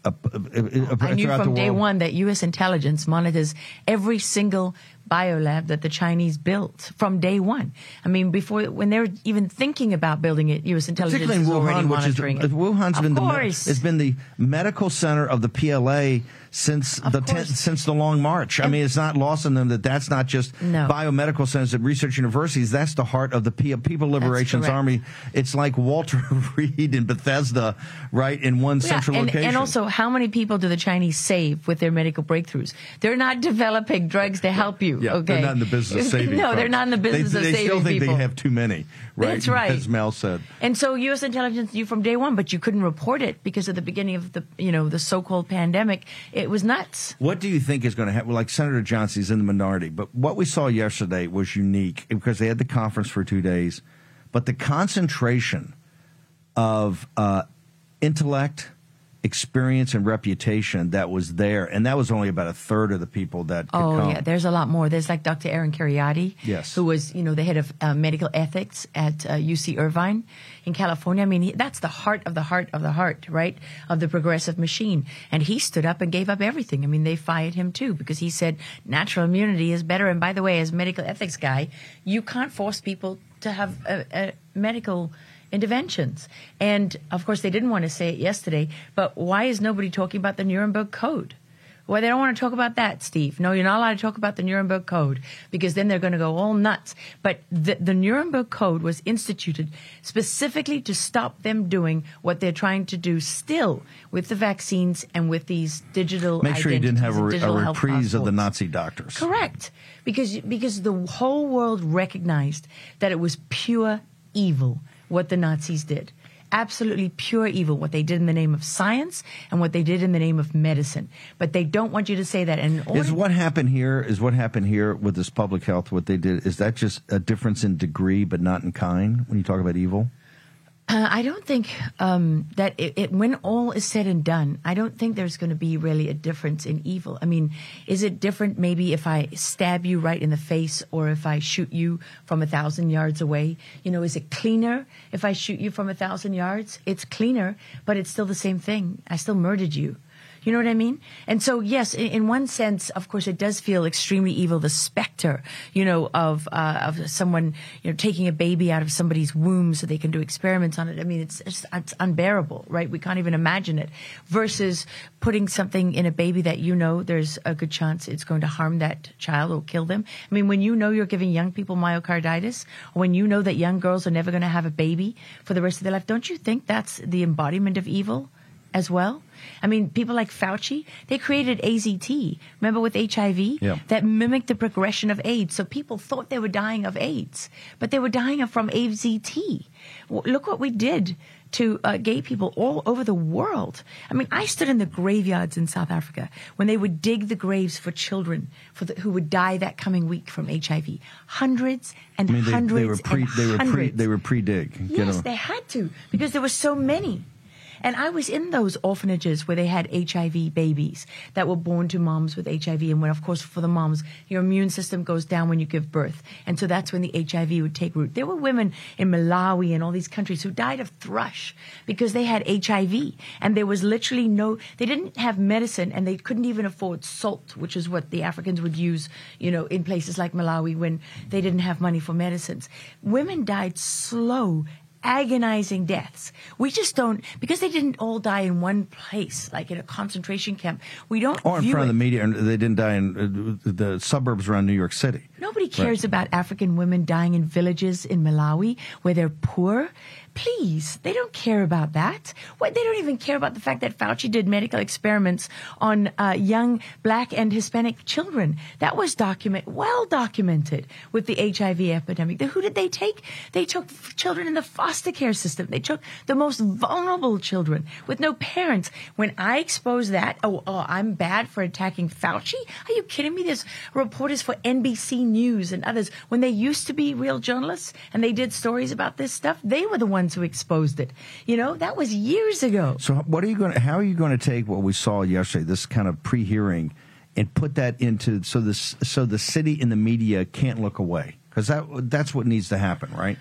Uh, uh, uh, I knew from day one that U.S. intelligence monitors every single biolab that the Chinese built from day one. I mean, before when they were even thinking about building it, U.S. intelligence Particularly in was already Wuhan, which is monitoring it. Wuhan's of been the course. it's been the medical center of the PLA since the ten, since the Long March. I mean, it's not lost on them that that's not just No. biomedical centers at research universities. That's the heart of the P- People Liberations. Army. It's like Walter Reed in Bethesda, right in one Yeah, central and, location. and also, how many people do the Chinese save with their medical breakthroughs? They're not developing drugs to help you. Yeah, okay, they're not in the business of saving. no, they're not in the business they, of they saving still think people. they have too many. Right? That's right. as Mel said. And so U.S. intelligence knew from day one, but you couldn't report it because at the beginning of the, you know, the so-called pandemic, it was nuts. What do you think is going to happen? Like Senator Johnson's in the minority, but what we saw yesterday was unique because they had the conference for two days, but the concentration of uh, intellect, experience, and reputation that was there, and that was only about a third of the people that could Oh come. yeah, there's a lot more. There's like Dr. Aaron Kheriaty, Yes. who was you know the head of uh, medical ethics at uh, UC Irvine in California. I mean, he, that's the heart of the heart of the heart, right, of the progressive machine. And he stood up and gave up everything. I mean, they fired him too because he said natural immunity is better. And by the way, as medical ethics guy, you can't force people to have a, a medical interventions. And of course, they didn't want to say it yesterday, but why is nobody talking about the Nuremberg Code? Well, they don't want to talk about that, Steve. No, you're not allowed to talk about the Nuremberg Code because then they're going to go all nuts. But the, the Nuremberg Code was instituted specifically to stop them doing what they're trying to do still with the vaccines and with these digital Make sure you didn't have a, a reprise of the. Nazi doctors. Correct. Because because the whole world recognized that it was pure evil what the Nazis did. Absolutely pure evil what they did in the name of science and what they did in the name of medicine. But they don't want you to say that. And order- Is what happened here? Is what happened here with this public health? What they did is that just a difference in degree, but not in kind? When you talk about evil, Uh, I don't think um, that it, it, when all is said and done, I don't think there's going to be really a difference in evil. I mean, is it different maybe if I stab you right in the face or if I shoot you from a thousand yards away? You know, is it cleaner if I shoot you from a thousand yards? It's cleaner, but it's still the same thing. I still murdered you. You know what I mean? And so, yes, in, in one sense, of course, it does feel extremely evil. The specter, you know, of uh, of someone, you know, taking a baby out of somebody's womb so they can do experiments on it. I mean, it's it's, it's unbearable, right? We can't even imagine it. Versus putting something in a baby that you know there's a good chance it's going to harm that child or kill them. I mean, when you know you're giving young people myocarditis, when you know that young girls are never going to have a baby for the rest of their life, don't you think that's the embodiment of evil? as well. I mean, people like Fauci, they created AZT, remember with HIV, Yeah. that mimicked the progression of AIDS. So people thought they were dying of AIDS, but they were dying from AZT. Look what we did to uh, gay people all over the world. I mean, I stood in the graveyards in South Africa when they would dig the graves for children for the, who would die that coming week from HIV. Hundreds and I mean, they, hundreds they were pre and they were pre they were pre dig. Yes, they had to because there were so many. And I was in those orphanages where they had HIV babies that were born to moms with HIV. And when, of course, for the moms, your immune system goes down when you give birth. And so that's when the HIV would take root. There were women in Malawi and all these countries who died of thrush because they had HIV. And there was literally no, they didn't have medicine and they couldn't even afford salt, which is what the Africans would use, you know, in places like Malawi when they didn't have money for medicines. Women died slow agonizing deaths. We just don't because they didn't all die in one place, like in a concentration camp. We don't Or in front of the media, and they didn't die in uh, the suburbs around New York City. Nobody cares about African women dying in villages in Malawi where they're poor. Please, they don't care about that. What they don't even care about the fact that Fauci did medical experiments on uh, young black and Hispanic children. That was document well documented with the HIV epidemic. The- who did they take? They took children in the foster care system. They took the most vulnerable children with no parents. When I expose that, oh, oh I'm bad for attacking Fauci. Are you kidding me? There's reporters for NBC News and others when they used to be real journalists and they did stories about this stuff. They were the ones who exposed it. You know, that was years ago. So, what are you going? to How are you going to take what we saw yesterday, this kind of pre-hearing, and put that into so this so the city and the media can't look away because that that's what needs to happen, right?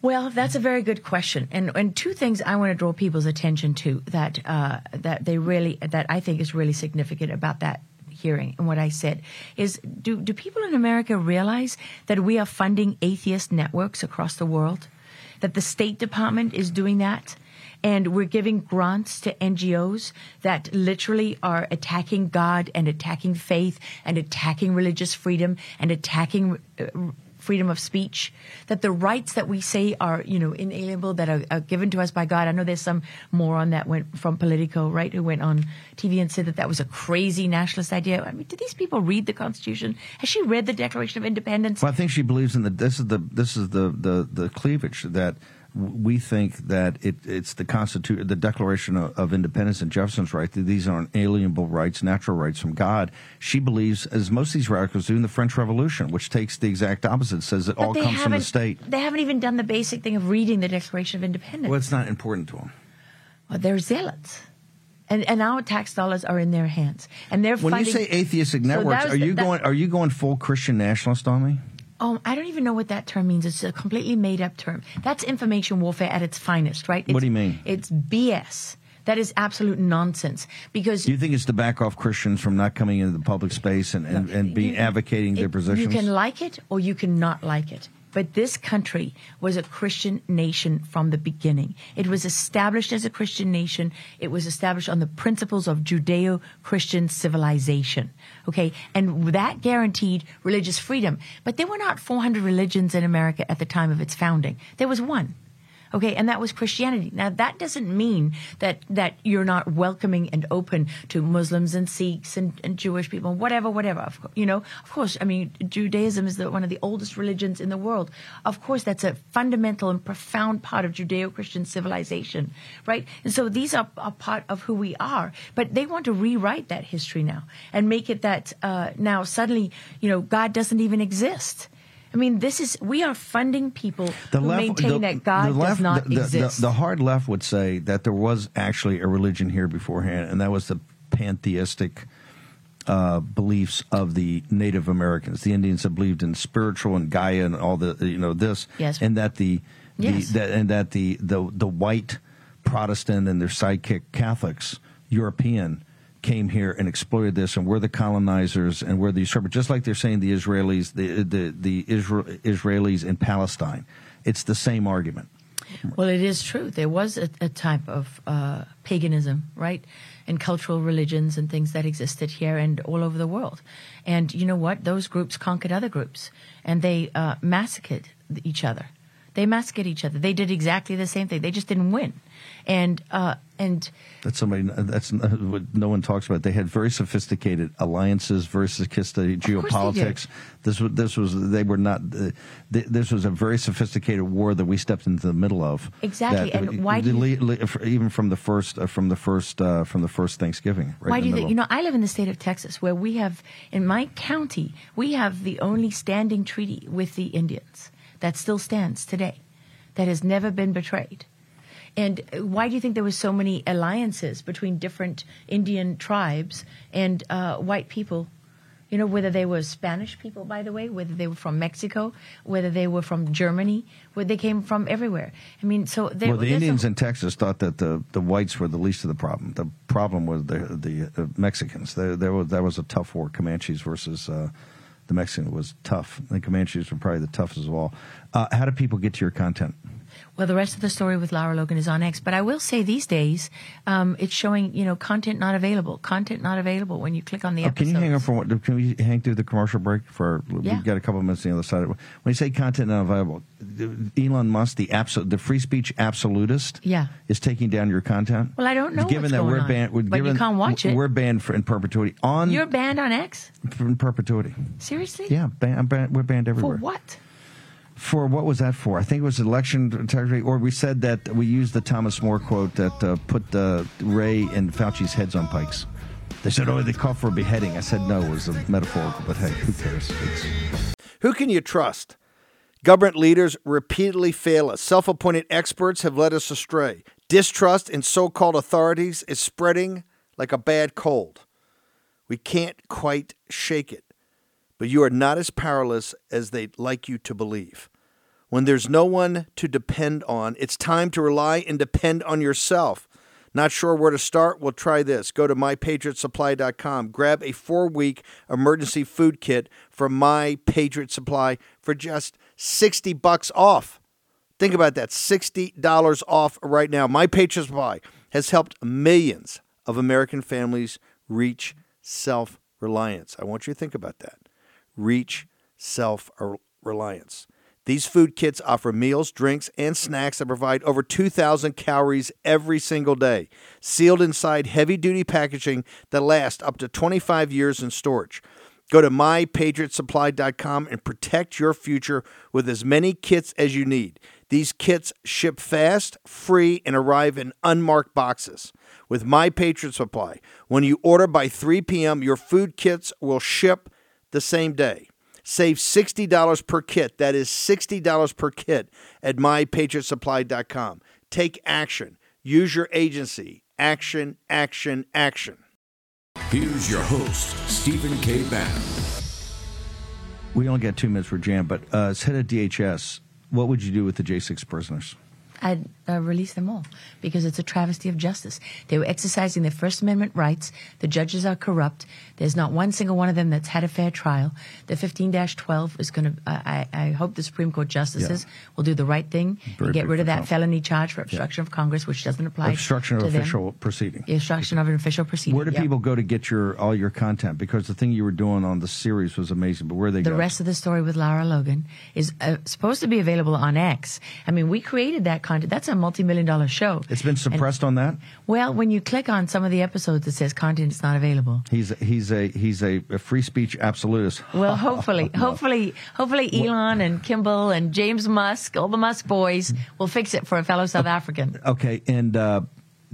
Well, that's a very good question, and and two things I want to draw people's attention to that uh, that they really that I think is really significant about that hearing and what I said is do, do people in America realize that we are funding atheist networks across the world? That the State Department is doing that? And we're giving grants to NGOs that literally are attacking God and attacking faith and attacking religious freedom and attacking uh, freedom of speech, that the rights that we say are, you know, inalienable, that are, are, given to us by God. I know there's some moron that went from Politico, right, who went on TV and said that that was a crazy nationalist idea. I mean, do these people read the Constitution? Has she read the Declaration of Independence? Well, I think she believes in the. This is the this is the the the cleavage that we think that it, it's the Constitution, the Declaration of, of, Independence and Jefferson's right that these are inalienable rights, natural rights from God. She believes, as most of these radicals do, in the French Revolution, which takes the exact opposite, says it but all comes from the state. They haven't even done the basic thing of reading the Declaration of Independence. Well, it's not important to them. Well, they're zealots. And, and our tax dollars are in their hands, and they're. When funding, you say atheistic networks, so are you the, going? Are you going full Christian nationalist on me? Oh, I don't even know what that term means. It's a completely made up term. That's information warfare at its finest, right? It's, what do you mean? It's BS. That is absolute nonsense. Because do you think it's to back off Christians from not coming into the public space and, and, and be advocating their positions? You can like it or you can not like it. But this country was a Christian nation from the beginning. It was established as a Christian nation. It was established on the principles of Judeo Christian civilization. Okay. And that guaranteed religious freedom. But there were not 400 religions in America at the time of its founding. There was one. Okay, and that was Christianity. Now that doesn't mean that that you're not welcoming and open to Muslims and Sikhs and, and Jewish people, whatever, whatever. You know, of course. I mean, Judaism is the, one of the oldest religions in the world. Of course, that's a fundamental and profound part of Judeo-Christian civilization, right? And so these are a part of who we are. But they want to rewrite that history now and make it that uh, now suddenly, you know, God doesn't even exist. I mean, this is we are funding people the who left, maintain the, that God left, does not the, exist. The, hard left would say that there was actually a religion here beforehand, and that was the pantheistic uh, beliefs of the Native Americans. The Indians have believed in spiritual and Gaia and all the you know this, yes. and that the, the yes. that, and that the the the white Protestant and their sidekick Catholics, European came here and exploited this, and we're the colonizers, and we're the usurpers. Just like they're saying the Israelis, the the, the Israel, Israelis in Palestine, it's the same argument. Well, it is true. There was a, a type of uh, paganism, right, and cultural religions and things that existed here and all over the world. And you know what? Those groups conquered other groups, and they uh, massacred each other. They massacred each other. They did exactly the same thing. They just didn't win and uh, and that's somebody that's what no one talks about. They had very sophisticated alliances, very sophisticated geopolitics. This was this was they were not. Uh, this was a very sophisticated war that we stepped into the middle of. Exactly, that, and why do you, even from the first uh, from the first uh, from the first Thanksgiving? Right why do you think? You know, I live in the state of Texas, where we have in my county we have the only standing treaty with the Indians that still stands today, that has never been betrayed. And why do you think there were so many alliances between different Indian tribes and uh, white people? You know, whether they were Spanish people, by the way, whether they were from Mexico, whether they were from Germany, where they came from everywhere. I mean, so they, well, the Indians a, in Texas thought that the, the whites were the least of the problem. The problem was the the uh, Mexicans. There, there was that was a tough war. Comanches versus uh, the Mexican was tough. The Comanches were probably the toughest of all. Uh, how do people get to your content? Well, the rest of the story with Lara Logan is on X. But I will say these days, um, it's showing, you know, content not available. Content not available when you click on the oh. Can you hang on for what? Can we hang through the commercial break for? Yeah. We've got a couple of minutes on the other side. When you say content not available, Elon Musk, the absolute, the free speech absolutist, yeah. is taking down your content. Well, I don't know. Given that we're on. banned, but given, you can't watch it. We're banned for in perpetuity. On you're banned on X. In perpetuity. Seriously? Yeah, ban, ban, we're banned everywhere. For what? For what was that for? I think it was election integrity, or we said that we used the Thomas More quote that uh, put uh, Wray and Fauci's heads on pikes. They said, "Oh, they called for a beheading." I said, "No, it was a metaphorical." But hey, who cares? It's... Who can you trust? Government leaders repeatedly fail us. Self-appointed experts have led us astray. Distrust in so-called authorities is spreading like a bad cold. We can't quite shake it but you are not as powerless as they'd like you to believe. When there's no one to depend on, it's time to rely and depend on yourself. Not sure where to start? Well, try this. Go to mypatriotsupply.com. Grab a four week emergency food kit from My Patriot Supply for just 60 bucks off. Think about that $60 off right now. My Patriot Supply has helped millions of American families reach self reliance. I want you to think about that. Reach self reliance. These food kits offer meals, drinks, and snacks that provide over 2,000 calories every single day, sealed inside heavy duty packaging that lasts up to 25 years in storage. Go to mypatriotsupply.com and protect your future with as many kits as you need. These kits ship fast, free, and arrive in unmarked boxes. With My Patriot Supply, when you order by 3 p.m., your food kits will ship the same day. Save $60 per kit. That is $60 per kit at mypatriotsupply.com. Take action. Use your agency. Action, action, action. Here's your host, Stephen K. Bannon. We only got two minutes for Jam, but uh, as head of DHS, what would you do with the J6 prisoners? I'd uh, release them all because it's a travesty of justice. They were exercising their First Amendment rights. The judges are corrupt. There's not one single one of them that's had a fair trial. The 15-12 is going to. Uh, I, I hope the Supreme Court justices yeah. will do the right thing Very and get rid of that felony charge for obstruction yeah. of Congress, which doesn't apply. Obstruction of official them. proceeding. The obstruction of an official proceeding. Where do yep. people go to get your all your content? Because the thing you were doing on the series was amazing. But where they the go? rest of the story with Lara Logan is uh, supposed to be available on X. I mean, we created that content. That's a multi-million dollar show. It's been suppressed and, on that. Well, when you click on some of the episodes, it says content is not available. He's he's a he's a, a free speech absolutist. Well, hopefully, hopefully, hopefully, Elon and Kimbal and James Musk, all the Musk boys, will fix it for a fellow South African. Okay, and. Uh,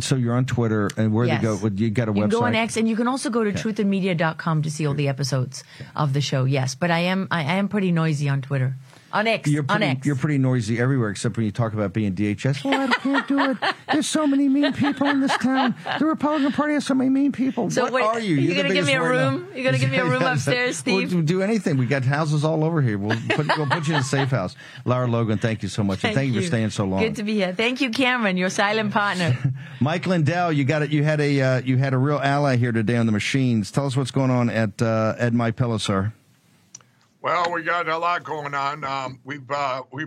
so you're on Twitter, and where yes. they go? You got a you website. You go on X, and you can also go to okay. truthandmedia.com to see all the episodes of the show. Yes, but I am I am pretty noisy on Twitter. On X. You're pretty, on X. You're pretty noisy everywhere except when you talk about being DHS. Well, I can't do it. There's so many mean people in this town. The Republican Party has so many mean people. So what are you? You're, to give me a room? Now. You're going to give me a room upstairs, Steve? We'll do anything. We got houses all over here. We'll put, we'll put you in a safe house. Lara Logan, thank you so much. Thank and thank you for staying so long. Good to be here. Thank you, Cameron, your silent partner. Mike Lindell, you got it. You had a uh, you had a real ally here today on the machines. Tell us what's going on at uh, Ed My Pillow, sir. Well, we got a lot going on. Um, we've uh, we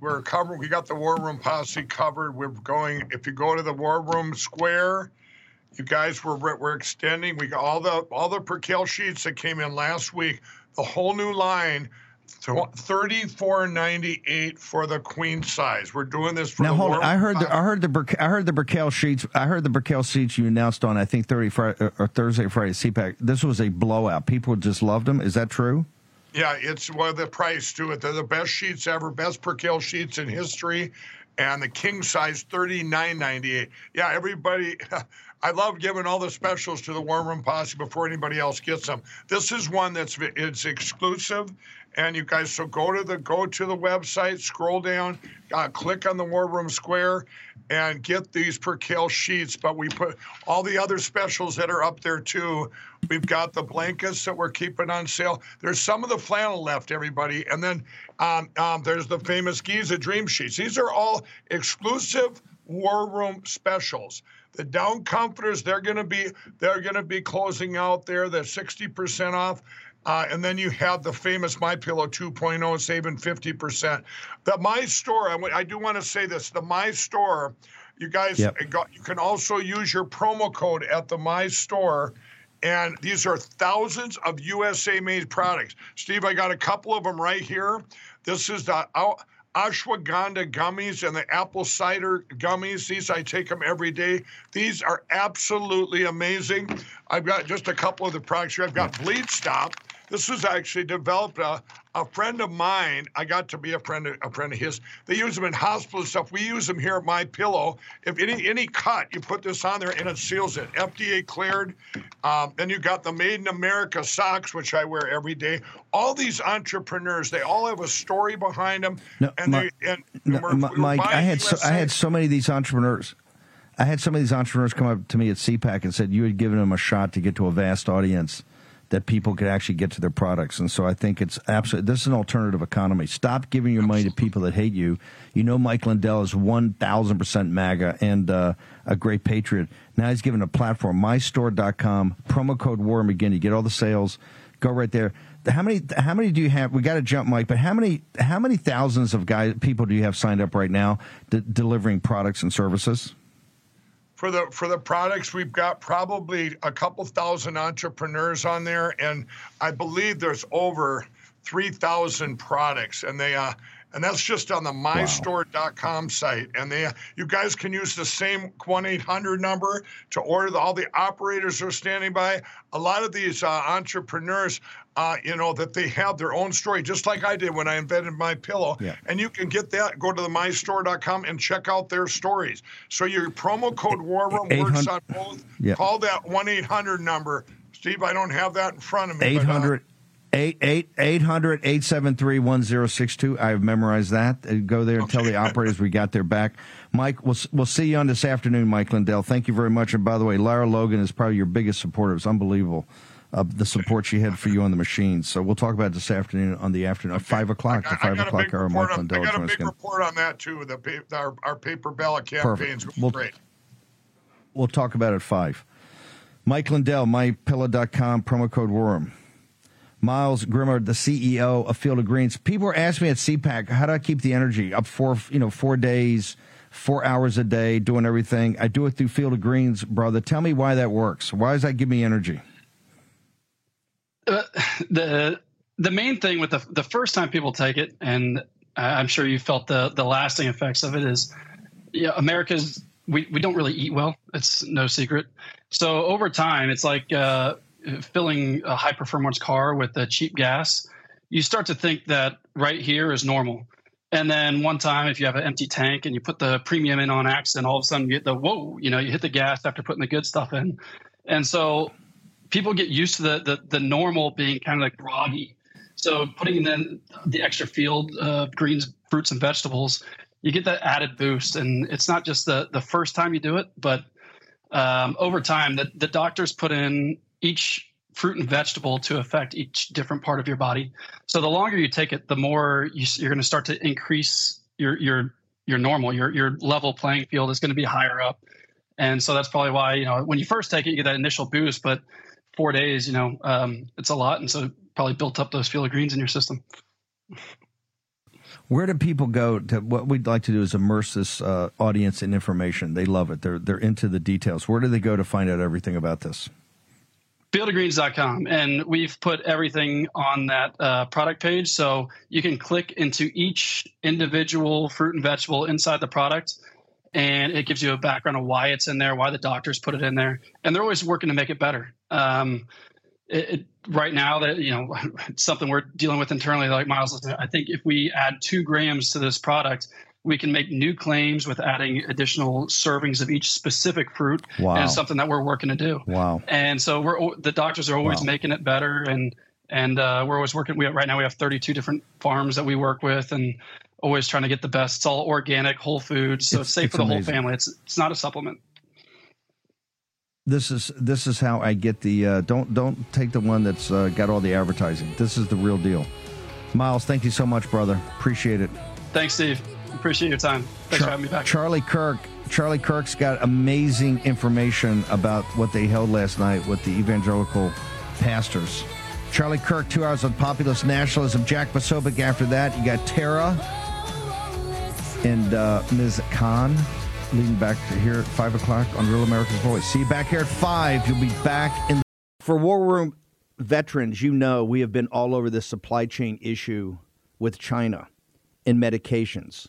we're covered. We got the War Room posse covered. We're going. If you go to the War Room Square, you guys we're we're extending. We got all the all the percale sheets that came in last week. The whole new line. Thirty-four ninety-eight for the queen size. We're doing this for now. hold on. I heard the I heard the I heard the Brickell sheets. I heard the Brickell sheets you announced on I think Thursday Friday, or Thursday Friday CPAC. This was a blowout. People just loved them. Is that true? Yeah, it's well the price to it. They're the best sheets ever, best percale sheets in history, and the king size thirty nine ninety eight. Yeah, everybody. I love giving all the specials to the War Room Posse before anybody else gets them. This is one that's it's exclusive, and you guys so go to the go to the website, scroll down, uh, click on the War Room Square, and get these percale sheets. But we put all the other specials that are up there too. We've got the blankets that we're keeping on sale. There's some of the flannel left, everybody, and then um, um, there's the famous Giza Dream Sheets. These are all exclusive War Room specials. The down comforters, they're going to be they're going to be closing out there. They're 60% off. Uh, and then you have the famous My Pillow 2.0 saving 50%. The My Store, I, w- I do want to say this: the My Store, you guys, yep. got, you can also use your promo code at the My Store, and these are thousands of USA made products. Steve, I got a couple of them right here. This is the ashwagandha gummies and the apple cider gummies. These I take them every day. These are absolutely amazing. I've got just a couple of the products here. I've got Bleed Stop. This was actually developed. Uh, a friend of mine, I got to be a friend of, a friend of his. They use them in hospital stuff. We use them here at My Pillow. If any any cut, you put this on there and it seals it. FDA cleared. Um, then you got the Made in America socks, which I wear every day. All these entrepreneurs, they all have a story behind them. No, and my, they and no, we're, we're Mike, I had so, I had so many of these entrepreneurs. I had some of these entrepreneurs come up to me at CPAC and said you had given them a shot to get to a vast audience that people could actually get to their products. And so I think it's absolutely this is an alternative economy. Stop giving your money to people that hate you. You know, Mike Lindell is one thousand percent MAGA and uh, a great patriot. Now he's given a platform, mystore.com, promo code War McGinn. You get all the sales. Go right there. How many? How many do you have? We got to jump, Mike. But how many? How many thousands of guys, people do you have signed up right now, de- delivering products and services? For the for the products we've got probably a couple thousand entrepreneurs on there and i believe there's over 3000 products and they uh and that's just on the mystore.com site. And they you guys can use the same 1-800 number to order the, all the operators are standing by. A lot of these uh, entrepreneurs uh, you know that they have their own story just like i did when i invented my pillow. Yeah. and you can get that go to the mystore.com and check out their stories. So your promo code war room works on both. Yeah. call that 1-800 number. Steve i don't have that in front of me uh, 800 800 873 1062. I've memorized that. Uh, Go there and tell the operators we got their back. Mike, we'll, we'll see you on this afternoon, Mike Lindell. Thank you very much. And by the way, Lara Logan is probably your biggest supporter. It's unbelievable. Uh, the support she had for you on the machines. So we'll talk about it this afternoon on the afternoon, at 5 o'clock, the 5 o'clock hour. Mike on, Lindell I got a big report on that too. The pa- our, our paper ballot campaigns was We'll- great. We'll talk about it at 5. Mike Lindell, mypillow.com, promo code Worm. Miles Grimmer, the CEO of Field of Greens. People are asking me at CPAC, how do I keep the energy up four, you know, four days, four hours a day, doing everything? I do it through Field of Greens, brother. Tell me why that works. Why does that give me energy? Uh, the the main thing with the the first time people take it, and I'm sure you felt the the lasting effects of it is, yeah, America's we we don't really eat well. It's no secret. So over time, it's like uh, filling a high performance car with a cheap gas. You start to think that right here is normal. And then one time, if you have an empty tank and you put the premium in on accident, all of a sudden you get the whoa, you know, you hit the gas after putting the good stuff in. And so people get used to the the, the normal being kind of like groggy. So putting in the extra field uh, greens, fruits, and vegetables, you get that added boost. And it's not just the the first time you do it, but um, over time, the the doctors put in each fruit and vegetable to affect each different part of your body. So the longer you take it, the more you, you're going to start to increase your your your normal your your level playing field is going to be higher up. And so that's probably why you know when you first take it, you get that initial boost, but four days, you know, um, it's a lot, and so probably built up those field of greens in your system. Where do people go to? What we'd like to do is immerse this uh, audience in information. They love it. They're they're into the details. Where do they go to find out everything about this? fieldofgreens.com and we've put everything on that uh, product page. So you can click into each individual fruit and vegetable inside the product and it gives you a background of why it's in there why the doctors put it in there and they're always working to make it better. Um, it, it, right now that you know something we're dealing with internally like miles i think if we add two grams to this product we can make new claims with adding additional servings of each specific fruit Wow. and something that we're working to do Wow. and so we're the doctors are always Wow. making it better and and uh, we're always working we right now we have 32 different farms that we work with and always trying to get the best it's all organic whole food so It's- it's, safe it's for the amazing. whole family it's it's not a supplement This is this is how I get the uh, don't don't take the one that's uh, got all the advertising. This is the real deal. Miles, thank you so much, brother. Appreciate it. thanks steve appreciate your time thanks Char- for having me back Charlie Kirk. Charlie Kirk's got amazing information about what they held last night with the evangelical pastors. Charlie Kirk, two hours of populist nationalism. Jack Posobiec after that. You got Tara and uh, Ms. Khan leading back to here at 5 o'clock on Real America's Voice. See you back here at 5. You'll be back in. The- For War Room veterans, you know we have been all over this supply chain issue with China and medications